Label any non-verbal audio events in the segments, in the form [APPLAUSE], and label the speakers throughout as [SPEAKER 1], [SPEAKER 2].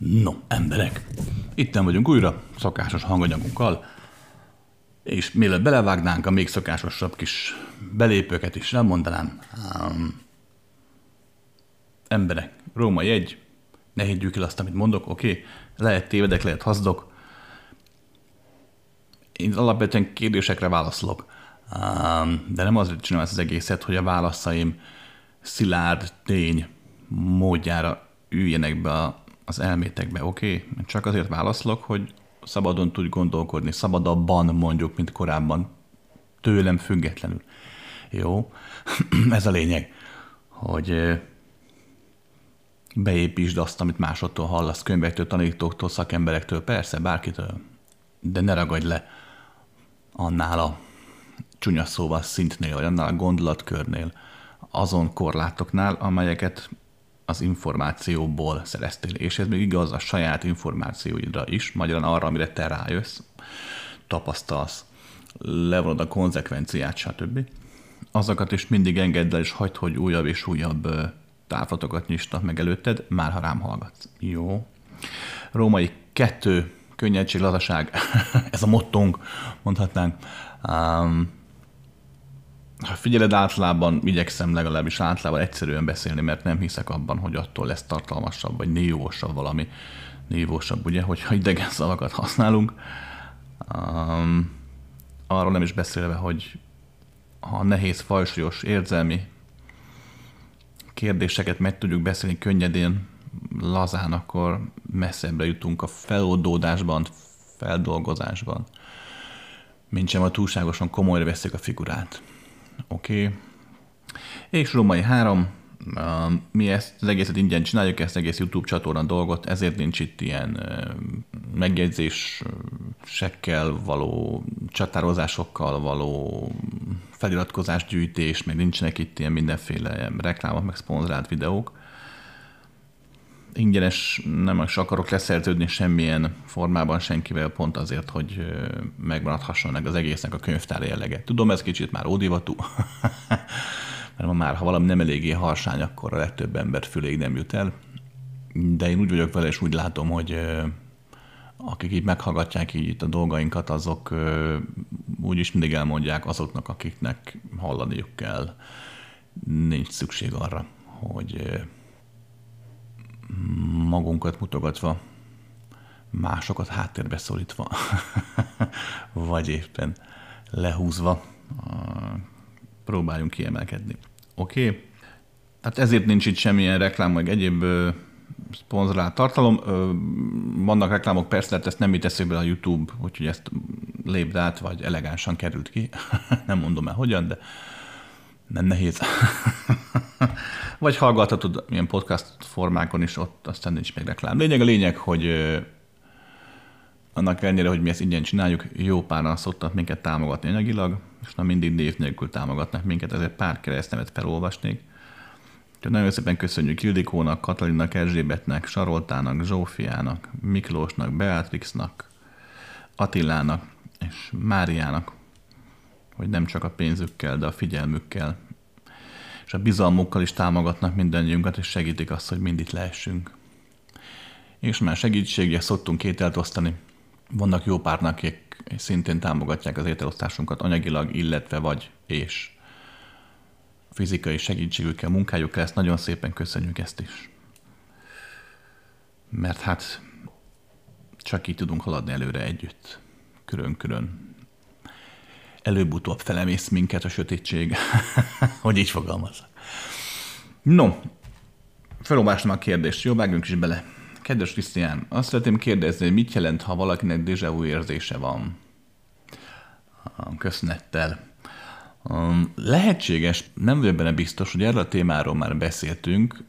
[SPEAKER 1] No, emberek, itten vagyunk újra, szokásos hanganyagunkkal, és mielőtt belevágnánk a még szokásosabb kis belépőket is, nem mondanám, um, emberek, római egy, ne higgyük el azt, amit mondok, oké, okay? lehet tévedek, lehet hazdok, én alapvetően kérdésekre válaszolok, um, de nem azért csinálom ezt az egészet, hogy a válaszaim szilárd tény módjára üljenek be a az elmétekbe, oké? Okay? Csak azért válaszlok, hogy szabadon tudj gondolkodni, szabadabban mondjuk, mint korábban, tőlem függetlenül. Jó? [CLEARS THROAT] Ez a lényeg, hogy beépítsd azt, amit másodtól hallasz, könyvektől, tanítóktól, szakemberektől, persze, bárkitől, de ne ragadj le annál a csúnya szóval szintnél, vagy annál a gondolatkörnél, azon korlátoknál, amelyeket az információból szereztél, és ez még igaz a saját információidra is, magyarán arra, amire te rájössz, tapasztalsz, levonod a konzekvenciát, stb. Azokat is mindig engedd el, és hagyd, hogy újabb és újabb távlatokat nyisnak meg előtted, már ha rám hallgatsz. Jó. Római kettő, könnyedség, lazaság, [LAUGHS] ez a mottónk, mondhatnánk. Um, ha figyeled, általában igyekszem legalábbis általában egyszerűen beszélni, mert nem hiszek abban, hogy attól lesz tartalmasabb, vagy nívósabb valami. Nívósabb, ugye, hogyha idegen szavakat használunk. Um, arról nem is beszélve, hogy ha nehéz, fajsúlyos, érzelmi kérdéseket meg tudjuk beszélni könnyedén, lazán, akkor messzebbre jutunk a feloldódásban, feldolgozásban, mint sem a túlságosan komolyra veszik a figurát. Oké. Okay. És Római 3, mi ezt az egészet ingyen csináljuk, ezt egész YouTube csatorna dolgot, ezért nincs itt ilyen megjegyzésekkel való, csatározásokkal való feliratkozásgyűjtés, meg nincsenek itt ilyen mindenféle reklámok, meg szponzorált videók. Ingyenes nem is akarok leszerződni semmilyen formában senkivel, pont azért, hogy megmaradhasson meg az egésznek a könyvtár jellege. Tudom, ez kicsit már ódivatú, [LAUGHS] mert ma már, ha valami nem eléggé harsány, akkor a legtöbb ember füléig nem jut el. De én úgy vagyok vele, és úgy látom, hogy akik így meghallgatják így itt a dolgainkat, azok úgyis mindig elmondják azoknak, akiknek hallaniuk kell. Nincs szükség arra, hogy magunkat mutogatva, másokat háttérbe szorítva, [LAUGHS] vagy éppen lehúzva próbáljunk kiemelkedni. Oké? Okay? Tehát ezért nincs itt semmilyen reklám, meg egyéb szponzorált tartalom. Vannak reklámok, persze, tehát ezt nem itt eszébe a YouTube, úgyhogy ezt lépd át, vagy elegánsan került ki. [LAUGHS] nem mondom el hogyan, de nem nehéz. [LAUGHS] vagy hallgathatod ilyen podcast formákon is, ott aztán nincs még reklám. Lényeg a lényeg, hogy annak ellenére, hogy mi ezt ingyen csináljuk, jó páran szoktak minket támogatni anyagilag, és nem mindig név nélkül támogatnak minket, ezért pár keresztnevet felolvasnék. Úgyhogy nagyon szépen köszönjük Ildikónak, Katalinnak, Erzsébetnek, Saroltának, Zsófiának, Miklósnak, Beatrixnak, Attilának és Máriának, hogy nem csak a pénzükkel, de a figyelmükkel és a bizalmukkal is támogatnak mindannyiunkat, és segítik azt, hogy mind itt lehessünk. És már segítségre szoktunk ételt osztani. Vannak jó párnak, akik szintén támogatják az ételosztásunkat anyagilag, illetve vagy és fizikai segítségükkel, munkájukkal, ezt nagyon szépen köszönjük ezt is. Mert hát csak így tudunk haladni előre együtt, külön-külön. Előbb-utóbb felemész minket a sötétség, [LAUGHS] hogy így fogalmaz. No, felolvástam a kérdést, jó, vágjunk is bele. Kedves Krisztián, azt szeretném kérdezni, hogy mit jelent, ha valakinek déjà vu érzése van? Köszönettel. Um, lehetséges, nem vagyok benne biztos, hogy erről a témáról már beszéltünk,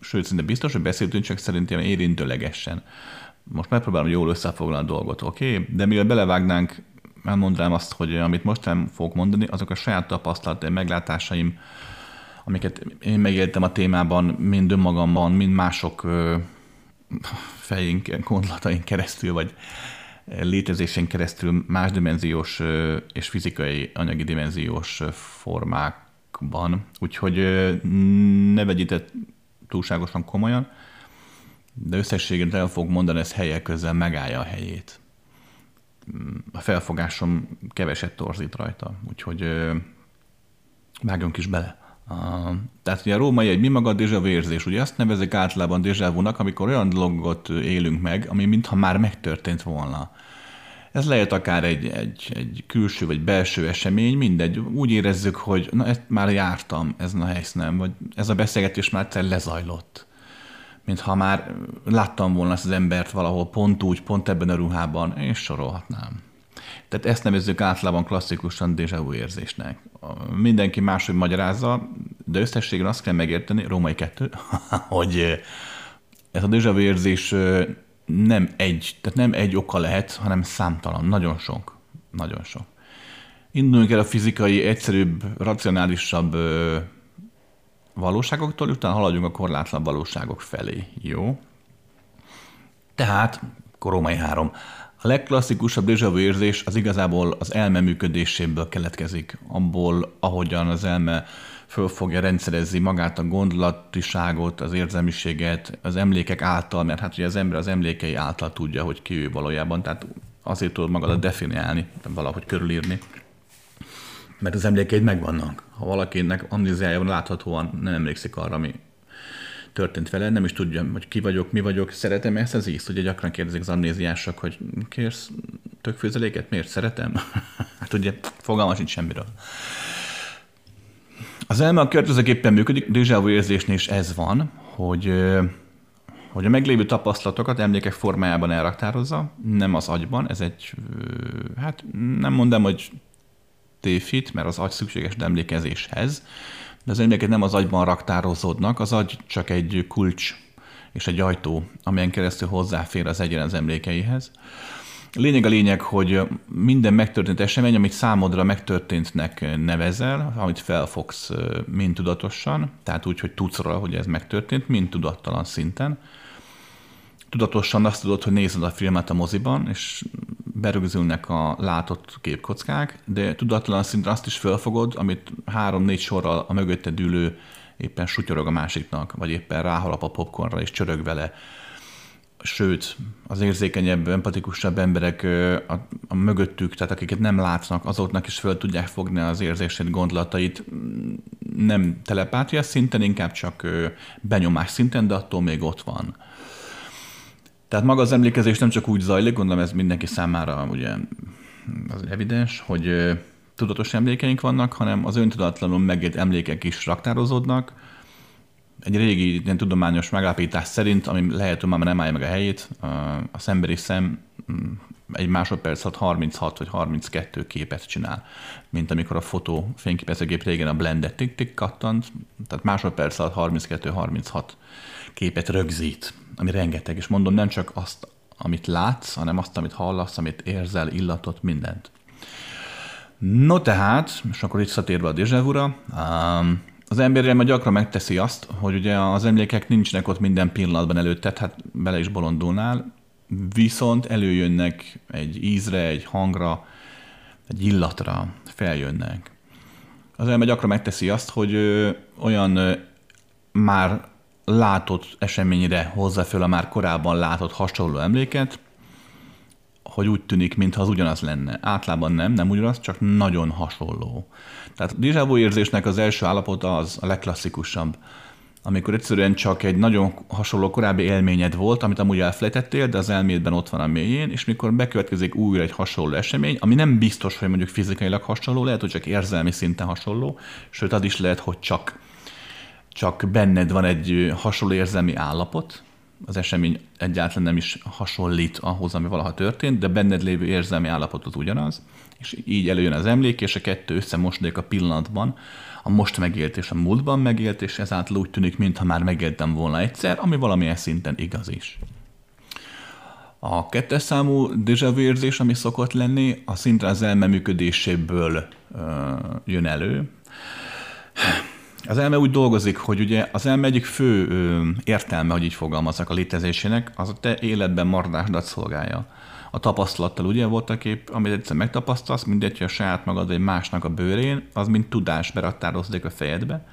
[SPEAKER 1] sőt, szinte biztos, hogy beszéltünk, csak szerintem érintőlegesen. Most megpróbálom jól összefoglalni a dolgot, oké? Okay? De mivel belevágnánk, elmondanám azt, hogy amit most nem fogok mondani, azok a saját tapasztalataim, meglátásaim, amiket én megéltem a témában, mind önmagamban, mind mások fejünk, gondolataink keresztül, vagy létezésén keresztül más dimenziós és fizikai, anyagi dimenziós formákban. Úgyhogy ne vegyétek túlságosan komolyan, de összességében el fog mondani, ez helyek közel megállja a helyét. A felfogásom keveset torzít rajta, úgyhogy vágjunk is bele. Uh, tehát ugye a római egy mi maga a érzés, ugye azt nevezik általában dézsavunak, amikor olyan dolgot élünk meg, ami mintha már megtörtént volna. Ez lehet akár egy, egy, egy külső vagy belső esemény, mindegy. Úgy érezzük, hogy na, ezt már jártam ezen a helyszínen, vagy ez a beszélgetés már egyszer lezajlott. Mintha már láttam volna ezt az embert valahol pont úgy, pont ebben a ruhában, és sorolhatnám. Tehát ezt nevezzük általában klasszikusan déjà vu érzésnek. Mindenki máshogy magyarázza, de összességében azt kell megérteni, római kettő, [LAUGHS] hogy ez a déjà vu érzés nem egy, tehát nem egy oka lehet, hanem számtalan, nagyon sok, nagyon sok. Induljunk el a fizikai, egyszerűbb, racionálisabb valóságoktól, utána haladjunk a korlátlan valóságok felé. Jó? Tehát, koromai három. A legklasszikusabb déjà érzés az igazából az elme működéséből keletkezik, abból, ahogyan az elme föl fogja magát a gondolatiságot, az érzelmiséget, az emlékek által, mert hát ugye az ember az emlékei által tudja, hogy ki ő valójában, tehát azért tudod magadat definiálni, valahogy körülírni, mert az emlékeid megvannak. Ha valakinek amnéziája van, láthatóan nem emlékszik arra, ami történt vele, nem is tudja, hogy ki vagyok, mi vagyok, szeretem ezt az ízt. Ugye gyakran kérdezik az amnéziások, hogy kérsz tökfőzeléket, miért szeretem? [LAUGHS] hát ugye fogalma sincs semmiről. Az elme a következőképpen működik, déjà érzésnél is ez van, hogy, hogy a meglévő tapasztalatokat emlékek formájában elraktározza, nem az agyban, ez egy, hát nem mondom, hogy tévhit, mert az agy szükséges emlékezéshez, de az emlékek nem az agyban raktározódnak, az agy csak egy kulcs és egy ajtó, amelyen keresztül hozzáfér az egyen az emlékeihez. Lényeg a lényeg, hogy minden megtörtént esemény, amit számodra megtörténtnek nevezel, amit felfogsz mind tudatosan, tehát úgy, hogy tudsz róla, hogy ez megtörtént, mind tudattalan szinten. Tudatosan azt tudod, hogy nézed a filmet a moziban, és berögzülnek a látott képkockák, de tudatlan szinten azt is felfogod, amit három-négy sorral a mögötted ülő éppen sutyorog a másiknak, vagy éppen ráhalap a popcornra és csörög vele sőt, az érzékenyebb, empatikusabb emberek a, a mögöttük, tehát akiket nem látnak, azoknak is föl tudják fogni az érzését, gondolatait, nem telepátia szinten, inkább csak benyomás szinten, de attól még ott van. Tehát maga az emlékezés nem csak úgy zajlik, gondolom ez mindenki számára ugye az evidens, hogy tudatos emlékeink vannak, hanem az öntudatlanul megélt emlékek is raktározódnak, egy régi ilyen tudományos megállapítás szerint, ami lehet, hogy már nem állja meg a helyét, a emberi szem mm, egy másodperc alatt 36 vagy 32 képet csinál, mint amikor a fotó fényképezőgép régen a blendet tik-tik kattant, tehát másodperc alatt 32-36 képet rögzít, ami rengeteg, és mondom, nem csak azt, amit látsz, hanem azt, amit hallasz, amit érzel, illatot, mindent. No tehát, és akkor itt visszatérve a um, az emberre majd gyakran megteszi azt, hogy ugye az emlékek nincsenek ott minden pillanatban előtted, hát bele is bolondulnál, viszont előjönnek egy ízre, egy hangra, egy illatra, feljönnek. Az ember gyakran megteszi azt, hogy olyan már látott eseményre hozza föl a már korábban látott hasonló emléket, hogy úgy tűnik, mintha az ugyanaz lenne. Általában nem, nem ugyanaz, csak nagyon hasonló. Tehát a déjà érzésnek az első állapota az a legklasszikusabb, amikor egyszerűen csak egy nagyon hasonló korábbi élményed volt, amit amúgy elfelejtettél, de az elmédben ott van a mélyén, és mikor bekövetkezik újra egy hasonló esemény, ami nem biztos, hogy mondjuk fizikailag hasonló, lehet, hogy csak érzelmi szinten hasonló, sőt, az is lehet, hogy csak, csak benned van egy hasonló érzelmi állapot, az esemény egyáltalán nem is hasonlít ahhoz, ami valaha történt, de benned lévő érzelmi állapot az ugyanaz, és így előjön az emlék, és a kettő összemosnék a pillanatban, a most megélt és a múltban megélt, és ezáltal úgy tűnik, mintha már megéltem volna egyszer, ami valamilyen szinten igaz is. A kettes számú déjà érzés, ami szokott lenni, a szintre az elme működéséből ö, jön elő. Az elme úgy dolgozik, hogy ugye az elme egyik fő ö, értelme, hogy így fogalmaznak a létezésének, az a te életben maradásdat szolgálja. A tapasztalattal ugye volt a kép, amit egyszer megtapasztalsz, mindegy, hogy a saját magad vagy másnak a bőrén, az mint tudás beraktározódik a fejedbe,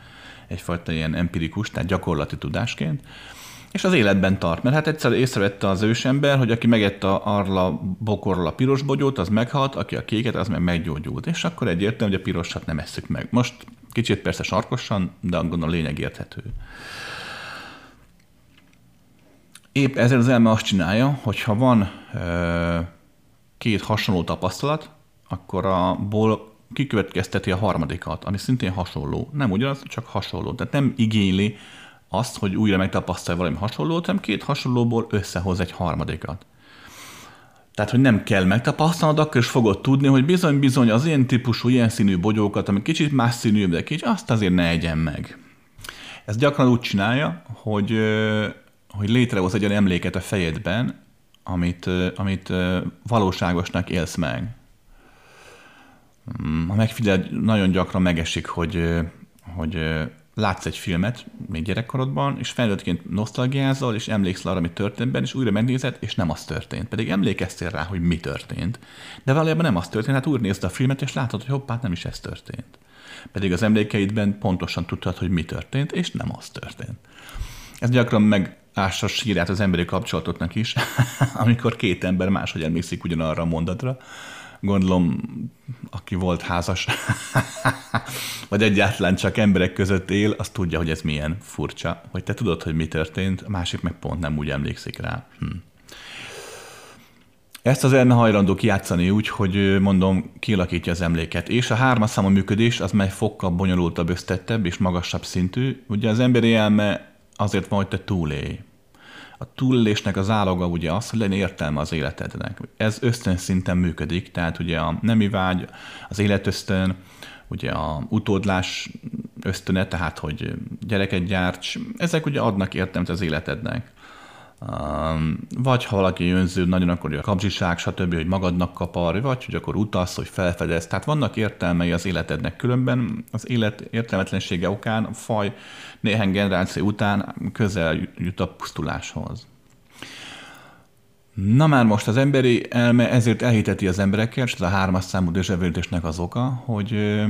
[SPEAKER 1] egyfajta ilyen empirikus, tehát gyakorlati tudásként. és az életben tart. Mert hát egyszer észrevette az ősember, hogy aki megette arra a bokorról a piros bogyót, az meghalt, aki a kéket, az meg meggyógyult. És akkor egyértelmű, hogy a pirosat nem esszük meg. Most kicsit persze sarkosan, de gondolom lényeg érthető. Épp ezért az elme azt csinálja, hogy ha van ö, két hasonló tapasztalat, akkor abból kikövetkezteti a harmadikat, ami szintén hasonló. Nem ugyanaz, csak hasonló. Tehát nem igényli azt, hogy újra megtapasztalja valami hasonlót, hanem két hasonlóból összehoz egy harmadikat. Tehát, hogy nem kell megtapasztalnod, akkor is fogod tudni, hogy bizony-bizony az ilyen típusú, ilyen színű bogyókat, ami kicsit más színű, de kicsit, azt azért ne egyen meg. Ez gyakran úgy csinálja, hogy, hogy létrehoz egy olyan emléket a fejedben, amit, amit valóságosnak élsz meg. Hmm, ha megfigyeled, nagyon gyakran megesik, hogy, hogy látsz egy filmet még gyerekkorodban, és felnőttként nosztalgiázol, és emlékszel arra, ami történt benne, és újra megnézed, és nem az történt. Pedig emlékeztél rá, hogy mi történt. De valójában nem az történt, hát újra nézd a filmet, és látod, hogy hoppá, nem is ez történt. Pedig az emlékeidben pontosan tudtad, hogy mi történt, és nem az történt. Ez gyakran megássa a sírát az emberi kapcsolatoknak is, [LAUGHS] amikor két ember máshogy emlékszik ugyanarra a mondatra, gondolom, aki volt házas, [LAUGHS] vagy egyáltalán csak emberek között él, az tudja, hogy ez milyen furcsa, hogy te tudod, hogy mi történt, a másik meg pont nem úgy emlékszik rá. Hm. Ezt az erne hajlandó kijátszani úgy, hogy mondom, kialakítja az emléket. És a hármas számú működés az mely fokkal bonyolultabb, összetettebb és magasabb szintű. Ugye az emberi elme azért van, hogy te túlélj a túlélésnek az áloga ugye az, hogy legyen értelme az életednek. Ez ösztön szinten működik, tehát ugye a nemi vágy, az életösztön, ugye a utódlás ösztöne, tehát hogy gyereket gyárts, ezek ugye adnak értelmet az életednek. Vagy ha valaki önző, nagyon akkor a kapzsiság, stb., hogy magadnak kapar, vagy hogy akkor utasz, hogy felfedez. Tehát vannak értelmei az életednek. Különben az élet értelmetlensége okán a faj néhány generáció után közel jut a pusztuláshoz. Na már most az emberi elme ezért elhiteti az emberekkel, és ez a hármas számú az oka, hogy,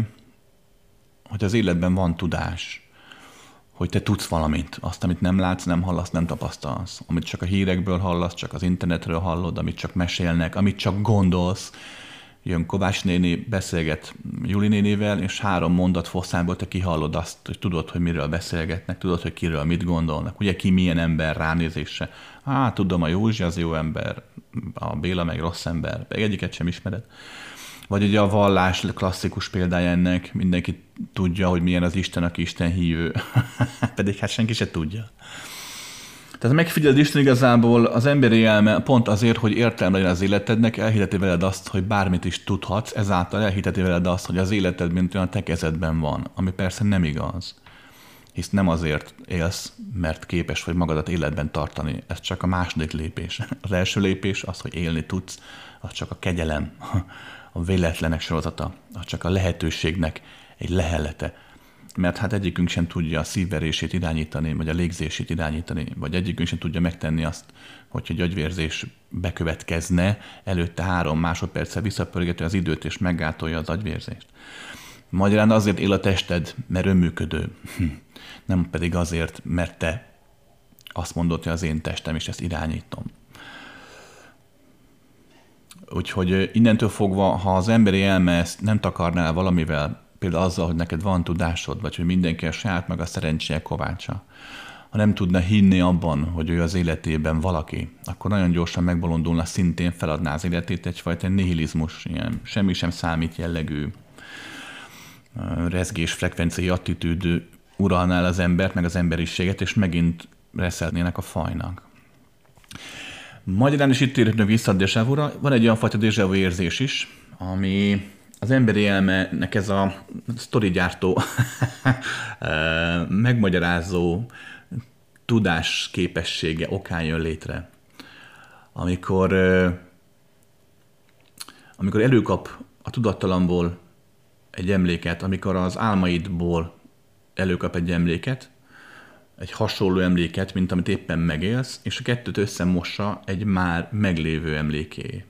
[SPEAKER 1] hogy az életben van tudás hogy te tudsz valamit, azt, amit nem látsz, nem hallasz, nem tapasztalsz, amit csak a hírekből hallasz, csak az internetről hallod, amit csak mesélnek, amit csak gondolsz. Jön Kovács néni, beszélget Juli nénivel, és három mondat foszából te kihallod azt, hogy tudod, hogy miről beszélgetnek, tudod, hogy kiről mit gondolnak, ugye ki milyen ember ránézése. Hát tudom, a Józsi az jó ember, a Béla meg rossz ember, meg egyiket sem ismered. Vagy ugye a vallás klasszikus példája ennek, mindenki tudja, hogy milyen az Isten, aki Isten hívő. [LAUGHS] Pedig hát senki se tudja. Tehát megfigyeld Isten igazából az emberi elme pont azért, hogy értelme legyen az életednek, elhiteti veled azt, hogy bármit is tudhatsz, ezáltal elhiteti veled azt, hogy az életed mint olyan kezedben van, ami persze nem igaz. Hisz nem azért élsz, mert képes vagy magadat életben tartani. Ez csak a második lépés. [LAUGHS] Az első lépés az, hogy élni tudsz, az csak a kegyelem, [LAUGHS] a véletlenek sorozata, csak a lehetőségnek egy lehellete. Mert hát egyikünk sem tudja a szívverését irányítani, vagy a légzését irányítani, vagy egyikünk sem tudja megtenni azt, hogyha egy agyvérzés bekövetkezne, előtte három másodperccel visszapörgeti az időt, és meggátolja az agyvérzést. Magyarán azért él a tested, mert önműködő. Hm. Nem pedig azért, mert te azt mondod, hogy az én testem, és ezt irányítom. Úgyhogy innentől fogva, ha az emberi elme ezt nem takarnál valamivel, például azzal, hogy neked van tudásod, vagy hogy mindenki a saját meg a szerencséje kovácsa, ha nem tudna hinni abban, hogy ő az életében valaki, akkor nagyon gyorsan megbolondulna, szintén feladná az életét egyfajta nihilizmus, ilyen semmi sem számít jellegű rezgés, frekvenciai attitűd uralnál az embert, meg az emberiséget, és megint reszelnének a fajnak. Magyarán is itt érhetünk vissza a déjà Van egy olyan fajta déjà érzés is, ami az emberi elmenek ez a sztori gyártó, [LAUGHS] megmagyarázó tudás képessége okán jön létre. Amikor, amikor előkap a tudattalamból egy emléket, amikor az álmaidból előkap egy emléket, egy hasonló emléket, mint amit éppen megélsz, és a kettőt összemossa egy már meglévő emléké.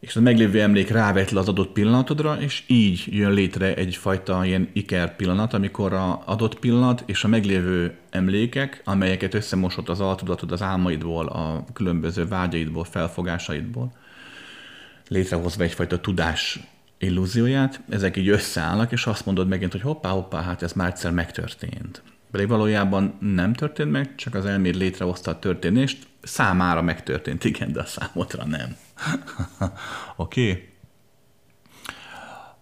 [SPEAKER 1] és a meglévő emlék rávet le az adott pillanatodra, és így jön létre egyfajta ilyen iker pillanat, amikor a adott pillanat és a meglévő emlékek, amelyeket összemosott az altudatod az álmaidból, a különböző vágyaidból, felfogásaidból, létrehozva egyfajta tudás illúzióját, ezek így összeállnak, és azt mondod megint, hogy hoppá, hoppá, hát ez már egyszer megtörtént. Pedig valójában nem történt meg, csak az elméd létrehozta a történést, számára megtörtént, igen, de a számodra nem. [LAUGHS] Oké. okay.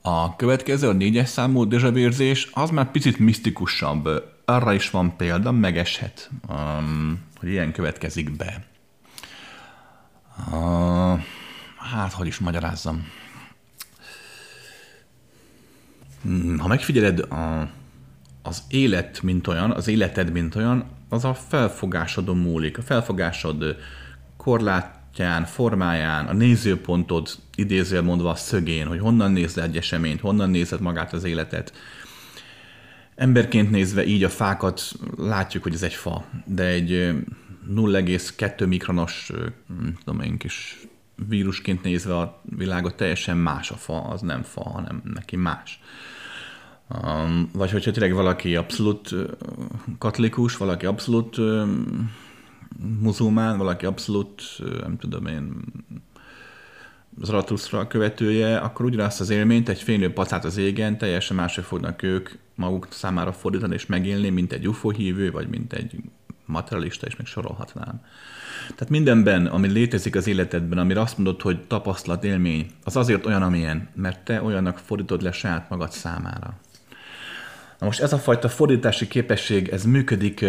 [SPEAKER 1] A következő, a négyes számú dézsavérzés, az már picit misztikusabb. Arra is van példa, megeshet, um, hogy ilyen következik be. Uh, hát, hogy is magyarázzam. Hmm, ha megfigyeled a, az élet, mint olyan, az életed, mint olyan, az a felfogásodon múlik. A felfogásod korlátján, formáján, a nézőpontod idézően mondva a szögén, hogy honnan nézed egy eseményt, honnan nézed magát az életet. Emberként nézve így a fákat látjuk, hogy ez egy fa, de egy 0,2 mikronos, tudom én, kis vírusként nézve a világot teljesen más a fa, az nem fa, hanem neki más. Um, vagy hogyha tényleg valaki abszolút katolikus, valaki abszolút um, muzulmán, valaki abszolút, nem tudom én, Zaratustra követője, akkor ugyanazt az élményt, egy fénylő pacát az égen, teljesen máshogy fognak ők maguk számára fordítani és megélni, mint egy UFO hívő, vagy mint egy materialista, és még sorolhatnám. Tehát mindenben, ami létezik az életedben, amire azt mondod, hogy tapasztalat, élmény, az azért olyan, amilyen, mert te olyannak fordítod le saját magad számára. Na most ez a fajta fordítási képesség, ez működik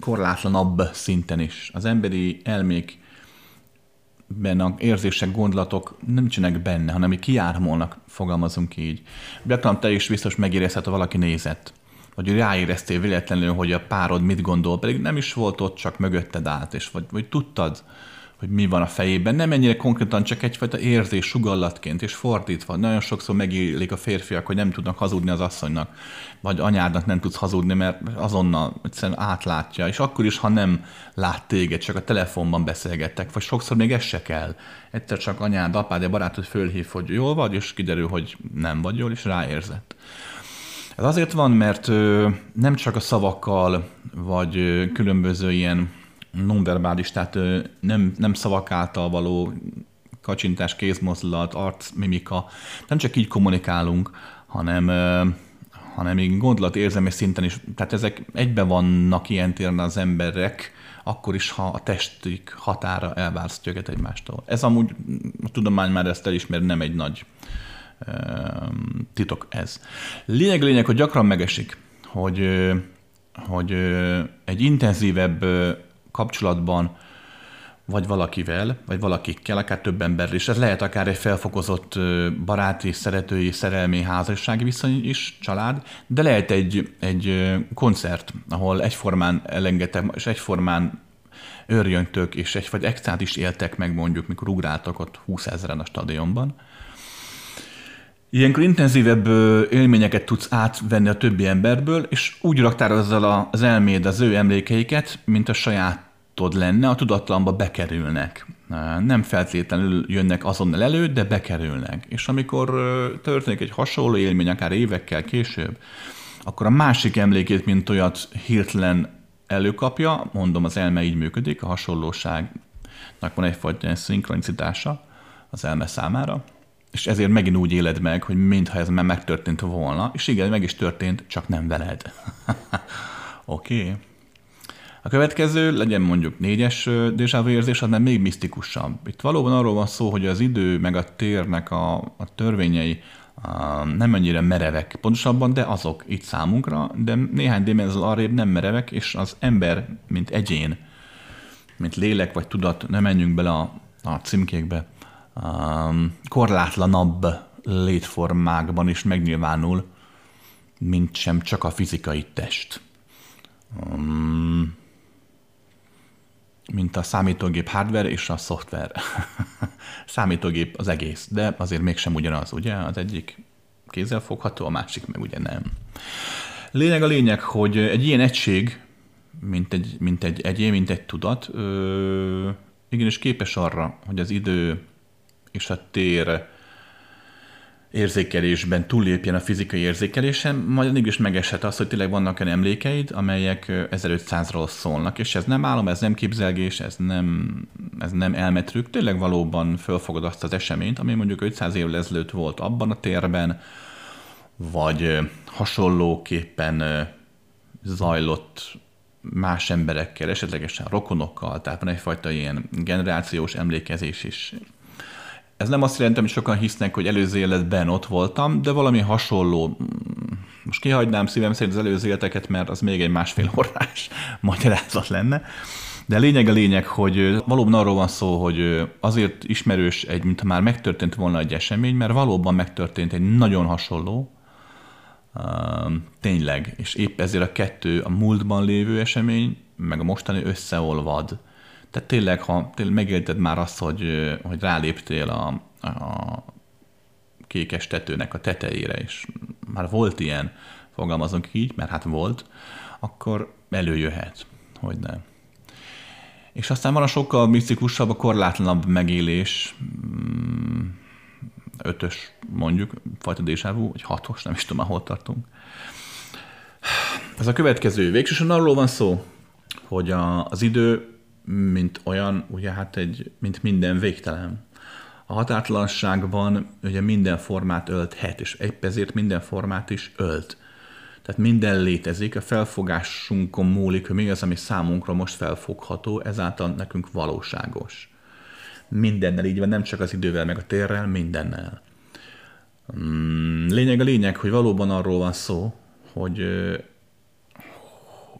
[SPEAKER 1] korlátlanabb szinten is. Az emberi elmék benne érzések, gondolatok nincsenek benne, hanem hogy kiármolnak, fogalmazunk így. Gyakran te is biztos megérezhet, ha valaki nézett, vagy ráéreztél véletlenül, hogy a párod mit gondol, pedig nem is volt ott, csak mögötted állt, és vagy, vagy tudtad, hogy mi van a fejében. Nem ennyire konkrétan, csak egyfajta érzés, sugallatként, és fordítva. Nagyon sokszor megélik a férfiak, hogy nem tudnak hazudni az asszonynak, vagy anyádnak nem tudsz hazudni, mert azonnal egyszerűen átlátja, és akkor is, ha nem lát téged, csak a telefonban beszélgettek, vagy sokszor még ez se kell. Egyszer csak anyád, apád, a barátod fölhív, hogy jól vagy, és kiderül, hogy nem vagy jól, és ráérzett. Ez azért van, mert nem csak a szavakkal, vagy különböző ilyen nonverbális, tehát nem, nem szavak által való kacsintás, kézmozdulat, arc, mimika, nem csak így kommunikálunk, hanem, hanem még gondolat, érzelmi szinten is, tehát ezek egyben vannak ilyen téren az emberek, akkor is, ha a testük határa elválasztja őket egymástól. Ez amúgy a tudomány már ezt elismer, nem egy nagy titok ez. Lényeg, lényeg, hogy gyakran megesik, hogy, hogy egy intenzívebb kapcsolatban, vagy valakivel, vagy valakikkel, akár több emberrel is. Ez lehet akár egy felfokozott baráti, szeretői, szerelmi, házassági viszony is, család, de lehet egy, egy koncert, ahol egyformán elengedtek, és egyformán örjöntök, és egy vagy extrát is éltek meg mondjuk, mikor ugráltak ott 20 ezeren a stadionban. Ilyenkor intenzívebb élményeket tudsz átvenni a többi emberből, és úgy raktározza az elméd az ő emlékeiket, mint a saját tudatod lenne, a tudatlanba bekerülnek. Nem feltétlenül jönnek azonnal elő, de bekerülnek. És amikor történik egy hasonló élmény, akár évekkel később, akkor a másik emlékét, mint olyat hirtelen előkapja, mondom, az elme így működik, a hasonlóságnak van egyfajta szinkronicitása az elme számára, és ezért megint úgy éled meg, hogy mintha ez már megtörtént volna, és igen, meg is történt, csak nem veled. [LAUGHS] Oké. okay. A következő legyen mondjuk négyes déjà vu érzés, az nem még misztikusabb. Itt valóban arról van szó, hogy az idő meg a térnek a, a törvényei a, nem annyira merevek pontosabban, de azok itt számunkra, de néhány dimenzió arrébb nem merevek, és az ember, mint egyén, mint lélek vagy tudat, nem menjünk bele a, a címkékbe, a, korlátlanabb létformákban is megnyilvánul, mint sem csak a fizikai test. Um, mint a számítógép hardware és a szoftver. [LAUGHS] számítógép az egész, de azért mégsem ugyanaz, ugye? Az egyik kézzel fogható, a másik meg ugye nem. Lényeg a lényeg, hogy egy ilyen egység, mint egy, mint egy egyén, mint egy tudat, ö, igenis képes arra, hogy az idő és a tér érzékelésben túllépjen a fizikai érzékelésen, majd is megeshet az, hogy tényleg vannak olyan emlékeid, amelyek 1500-ról szólnak, és ez nem álom, ez nem képzelgés, ez nem, ez nem elmetrük, tényleg valóban fölfogod azt az eseményt, ami mondjuk 500 évvel ezelőtt volt abban a térben, vagy hasonlóképpen zajlott más emberekkel, esetlegesen rokonokkal, tehát van egyfajta ilyen generációs emlékezés is. Ez nem azt jelenti, hogy sokan hisznek, hogy előző életben ott voltam, de valami hasonló. Most kihagynám szívem szerint az előző életeket, mert az még egy másfél [LAUGHS] órás magyarázat lenne. De lényeg a lényeg, hogy valóban arról van szó, hogy azért ismerős egy, mintha már megtörtént volna egy esemény, mert valóban megtörtént egy nagyon hasonló, tényleg, és épp ezért a kettő, a múltban lévő esemény, meg a mostani összeolvad. Tehát tényleg, ha tényleg megélted már azt, hogy, hogy ráléptél a, a kékes tetőnek a tetejére, és már volt ilyen, fogalmazunk így, mert hát volt, akkor előjöhet, hogy nem. És aztán van a sokkal misztikusabb, a korlátlanabb megélés, mm, ötös mondjuk, fajta désávú, vagy hatos, nem is tudom, ahol tartunk. Ez a következő. Végsősorban arról van szó, hogy a, az idő, mint olyan, ugye hát egy, mint minden végtelen. A határtalanságban ugye minden formát ölthet, és épp ezért minden formát is ölt. Tehát minden létezik, a felfogásunkon múlik, hogy mi az, ami számunkra most felfogható, ezáltal nekünk valóságos mindennel így van, nem csak az idővel, meg a térrel, mindennel. Mm, lényeg a lényeg, hogy valóban arról van szó, hogy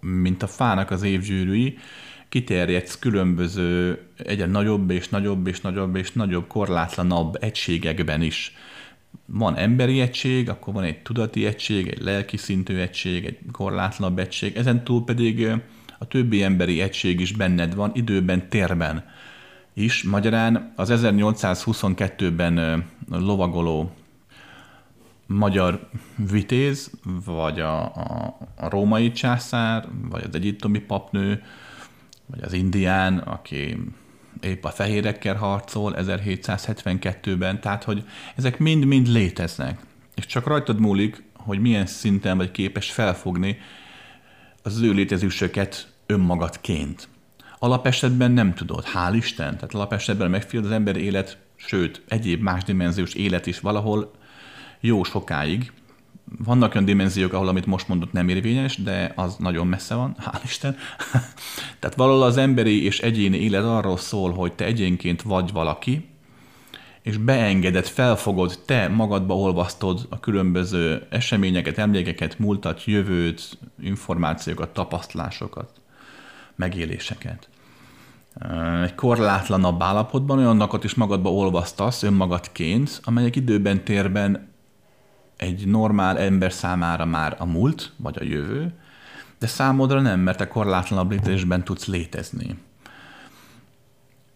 [SPEAKER 1] mint a fának az évgyűrűi, kiterjedsz különböző egyre nagyobb és nagyobb és nagyobb és nagyobb korlátlanabb egységekben is. Van emberi egység, akkor van egy tudati egység, egy lelki szintű egység, egy korlátlanabb egység, ezen túl pedig a többi emberi egység is benned van, időben, térben is. Magyarán az 1822-ben lovagoló magyar vitéz, vagy a, a, a római császár, vagy az egyiptomi papnő, vagy az indián, aki épp a fehérekkel harcol 1772-ben, tehát hogy ezek mind-mind léteznek. És csak rajtad múlik, hogy milyen szinten vagy képes felfogni az ő létezésüket önmagadként. Alapesetben nem tudod, hál' Isten, tehát alapesetben megfiad az ember élet, sőt, egyéb más dimenziós élet is valahol jó sokáig. Vannak olyan dimenziók, ahol amit most mondott nem érvényes, de az nagyon messze van, hál' Isten. [LAUGHS] tehát valahol az emberi és egyéni élet arról szól, hogy te egyénként vagy valaki, és beengeded, felfogod, te magadba olvasztod a különböző eseményeket, emlékeket, múltat, jövőt, információkat, tapasztalásokat megéléseket. Egy korlátlanabb állapotban olyanokat is magadba olvasztasz önmagadként, amelyek időben, térben egy normál ember számára már a múlt, vagy a jövő, de számodra nem, mert te korlátlanabb létezésben tudsz létezni.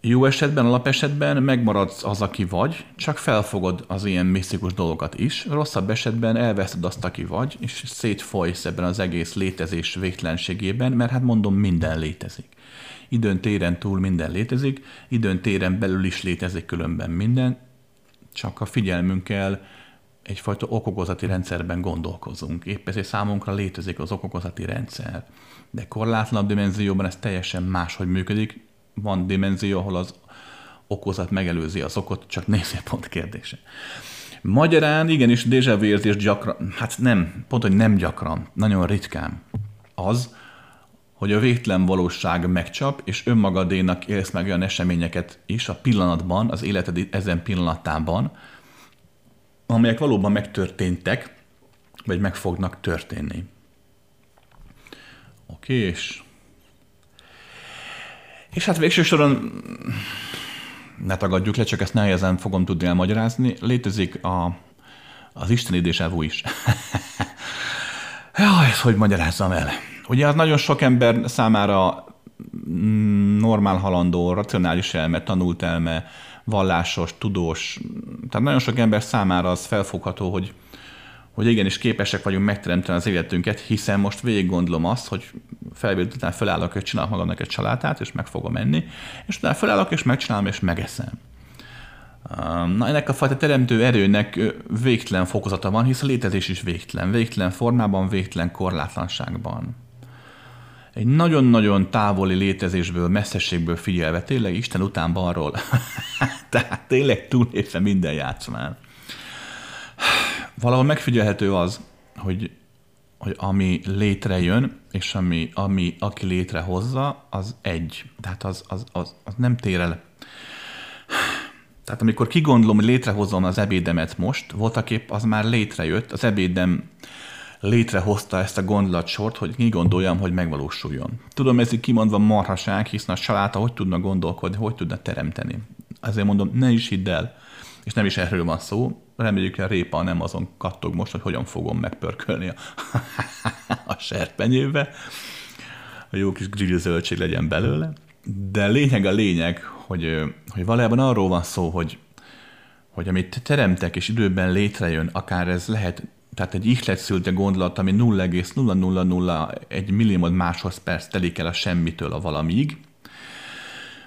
[SPEAKER 1] Jó esetben, alapesetben megmaradsz az, aki vagy, csak felfogod az ilyen misztikus dolgokat is, rosszabb esetben elveszted azt, aki vagy, és szétfolysz ebben az egész létezés végtelenségében, mert hát mondom, minden létezik. Időn téren túl minden létezik, időn téren belül is létezik különben minden, csak a figyelmünkkel egyfajta okokozati rendszerben gondolkozunk. Épp ezért számunkra létezik az okokozati rendszer. De korlátlanabb dimenzióban ez teljesen máshogy működik, van dimenzió, ahol az okozat megelőzi az okot, csak nézőpont kérdése. Magyarán igenis déjà vu érzés gyakran, hát nem, pont, hogy nem gyakran, nagyon ritkán az, hogy a végtelen valóság megcsap, és önmagadénak élsz meg olyan eseményeket is a pillanatban, az életed ezen pillanatában, amelyek valóban megtörténtek, vagy meg fognak történni. Oké, és és hát végső soron ne tagadjuk le, csak ezt nehezen fogom tudni elmagyarázni. Létezik a, az isteni désávú is. [LAUGHS] ja, ezt hogy magyarázzam el? Ugye az nagyon sok ember számára normál halandó, racionális elme, tanult elme, vallásos, tudós, tehát nagyon sok ember számára az felfogható, hogy hogy igenis képesek vagyunk megteremteni az életünket, hiszen most végig gondolom azt, hogy felvétel után felállok, és csinálok magamnak egy családát, és meg fogom menni, és utána felállok, és megcsinálom, és megeszem. Na, ennek a fajta teremtő erőnek végtelen fokozata van, hisz a létezés is végtelen. Végtelen formában, végtelen korlátlanságban. Egy nagyon-nagyon távoli létezésből, messzességből figyelve, tényleg Isten után balról. [LAUGHS] Tehát tényleg túlépve minden játszmán. Valahol megfigyelhető az, hogy, hogy ami létrejön, és ami, ami aki létrehozza, az egy. Tehát az, az, az, az nem tér el tehát amikor kigondolom, hogy létrehozom az ebédemet most, voltak épp az már létrejött, az ebédem létrehozta ezt a gondolatsort, hogy mi gondoljam, hogy megvalósuljon. Tudom, ez így kimondva marhaság, hiszen a család hogy tudna gondolkodni, hogy tudna teremteni. Azért mondom, ne is hidd el, és nem is erről van szó, reméljük, hogy a répa nem azon kattog most, hogy hogyan fogom megpörkölni a, [LAUGHS] a serpenyőbe, a jó kis grill legyen belőle. De lényeg a lényeg, hogy, hogy valójában arról van szó, hogy, hogy amit teremtek és időben létrejön, akár ez lehet, tehát egy ihletszülte gondolat, ami 0,0001 millimod másodperc telik el a semmitől a valamig,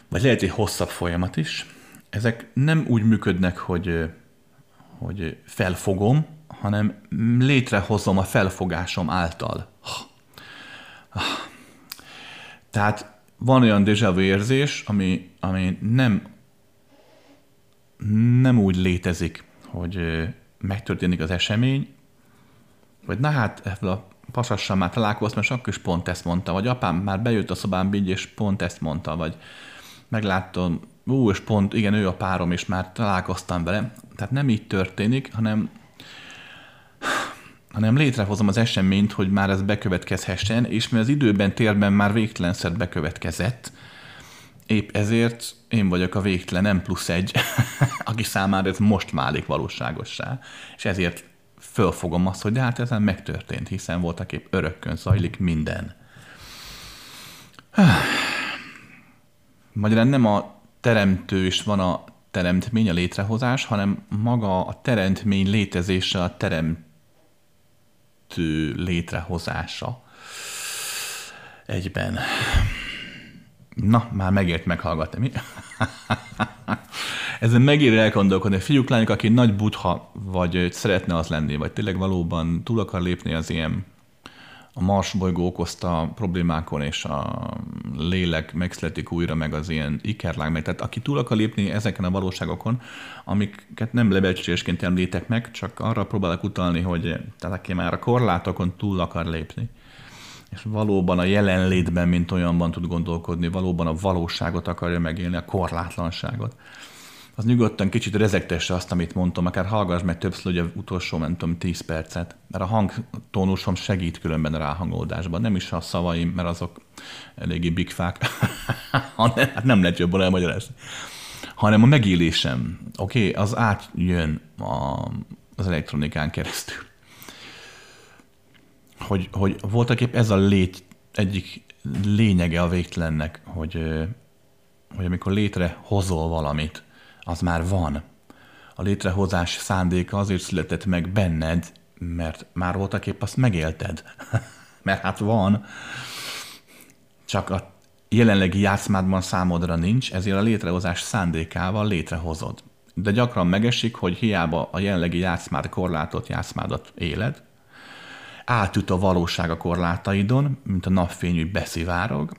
[SPEAKER 1] vagy lehet egy hosszabb folyamat is, ezek nem úgy működnek, hogy, hogy felfogom, hanem létrehozom a felfogásom által. Tehát van olyan déjà vu érzés, ami, ami nem, nem úgy létezik, hogy megtörténik az esemény, vagy na hát ebből a pasassal már találkoztam, és akkor is pont ezt mondta, vagy apám már bejött a szobám így, és pont ezt mondta, vagy megláttam, ú, és pont, igen, ő a párom, és már találkoztam vele. Tehát nem így történik, hanem hanem létrehozom az eseményt, hogy már ez bekövetkezhessen, és mert az időben, térben már végtelenszer bekövetkezett, épp ezért én vagyok a végtelen, nem plusz egy, [LAUGHS] aki számára ez most válik valóságossá, és ezért fölfogom azt, hogy de hát ezen megtörtént, hiszen voltak épp örökkön zajlik minden. Magyarán nem a teremtő is van a teremtmény, a létrehozás, hanem maga a teremtmény létezése a terem kettő létrehozása egyben. Na, már megért meghallgatni? [LAUGHS] Ezen megér elgondolkodni. Fiúk, lányok, aki nagy butha, vagy szeretne az lenni, vagy tényleg valóban túl akar lépni az ilyen a Mars bolygó okozta problémákon, és a lélek megszületik újra, meg az ilyen ikerlág, meg tehát aki túl akar lépni ezeken a valóságokon, amiket nem lebecsülésként említek meg, csak arra próbálok utalni, hogy tehát aki már a korlátokon túl akar lépni, és valóban a jelenlétben, mint olyanban tud gondolkodni, valóban a valóságot akarja megélni, a korlátlanságot, az nyugodtan kicsit rezektesse azt, amit mondtam, akár hallgass meg többször, hogy utolsó, nem tudom, 10 percet, mert a hangtónusom segít különben a ráhangolódásban. Nem is a szavaim, mert azok eléggé bigfák, [LAUGHS] hát nem lehet jobban elmagyarázni, hanem a megélésem, oké, okay, az átjön a, az elektronikán keresztül. Hogy, hogy voltak épp ez a lét egyik lényege a végtelennek, hogy, hogy amikor létrehozol valamit, az már van. A létrehozás szándéka azért született meg benned, mert már voltak épp azt megélted. [LAUGHS] mert hát van, csak a jelenlegi játszmádban számodra nincs, ezért a létrehozás szándékával létrehozod. De gyakran megesik, hogy hiába a jelenlegi játszmád korlátot, játszmádat éled, átüt a valóság a korlátaidon, mint a napfény, hogy beszivárog,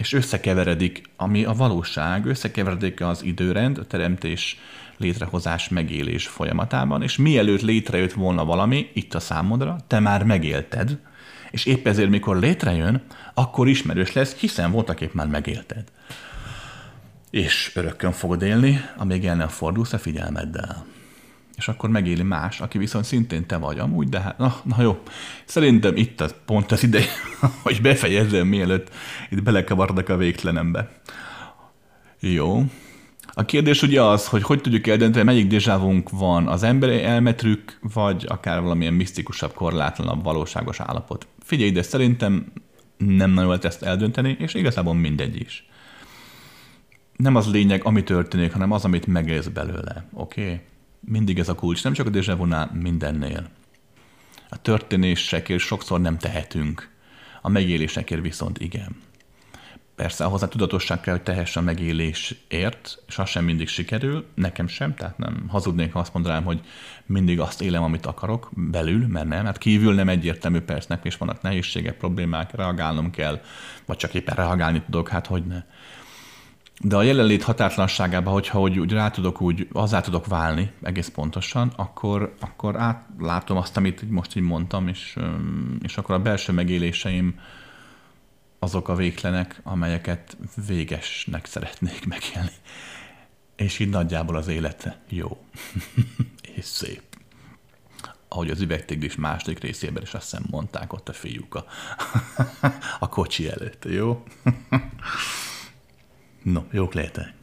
[SPEAKER 1] és összekeveredik, ami a valóság, összekeveredik az időrend, a teremtés, létrehozás, megélés folyamatában, és mielőtt létrejött volna valami, itt a számodra, te már megélted, és épp ezért, mikor létrejön, akkor ismerős lesz, hiszen voltak épp már megélted. És örökkön fogod élni, amíg el nem fordulsz a figyelmeddel és akkor megéli más, aki viszont szintén te vagy amúgy, de hát, na, na jó, szerintem itt az pont az ideje, [LAUGHS] hogy befejezzem, mielőtt itt belekavardak a végtelenembe. Jó. A kérdés ugye az, hogy hogy tudjuk eldönteni, melyik dézsávunk van, az emberi elmetrük, vagy akár valamilyen misztikusabb, korlátlanabb, valóságos állapot. Figyelj ide, szerintem nem nagyon lehet ezt eldönteni, és igazából mindegy is. Nem az lényeg, ami történik, hanem az, amit megélsz belőle. Oké? Okay? Mindig ez a kulcs, nem csak a déjà mindennél. A történésekért sokszor nem tehetünk, a megélésekért viszont igen. Persze ahhoz a tudatosság kell, hogy tehess a megélésért, és az sem mindig sikerül, nekem sem, tehát nem hazudnék, ha azt mondanám, hogy mindig azt élem, amit akarok belül, mert nem, hát kívül nem egyértelmű, persze nekem is vannak nehézségek, problémák, reagálnom kell, vagy csak éppen reagálni tudok, hát hogy ne. De a jelenlét határtlanságában, hogyha hogy úgy rá tudok, úgy azzá tudok válni egész pontosan, akkor, akkor átlátom azt, amit most így mondtam, és, és akkor a belső megéléseim azok a véglenek, amelyeket végesnek szeretnék megélni. És így nagyjából az élete jó. [LAUGHS] és szép. Ahogy az üvegtigris második részében is azt hiszem mondták ott a fiúk a, [LAUGHS] a kocsi előtt, jó? [LAUGHS] No, jó lehet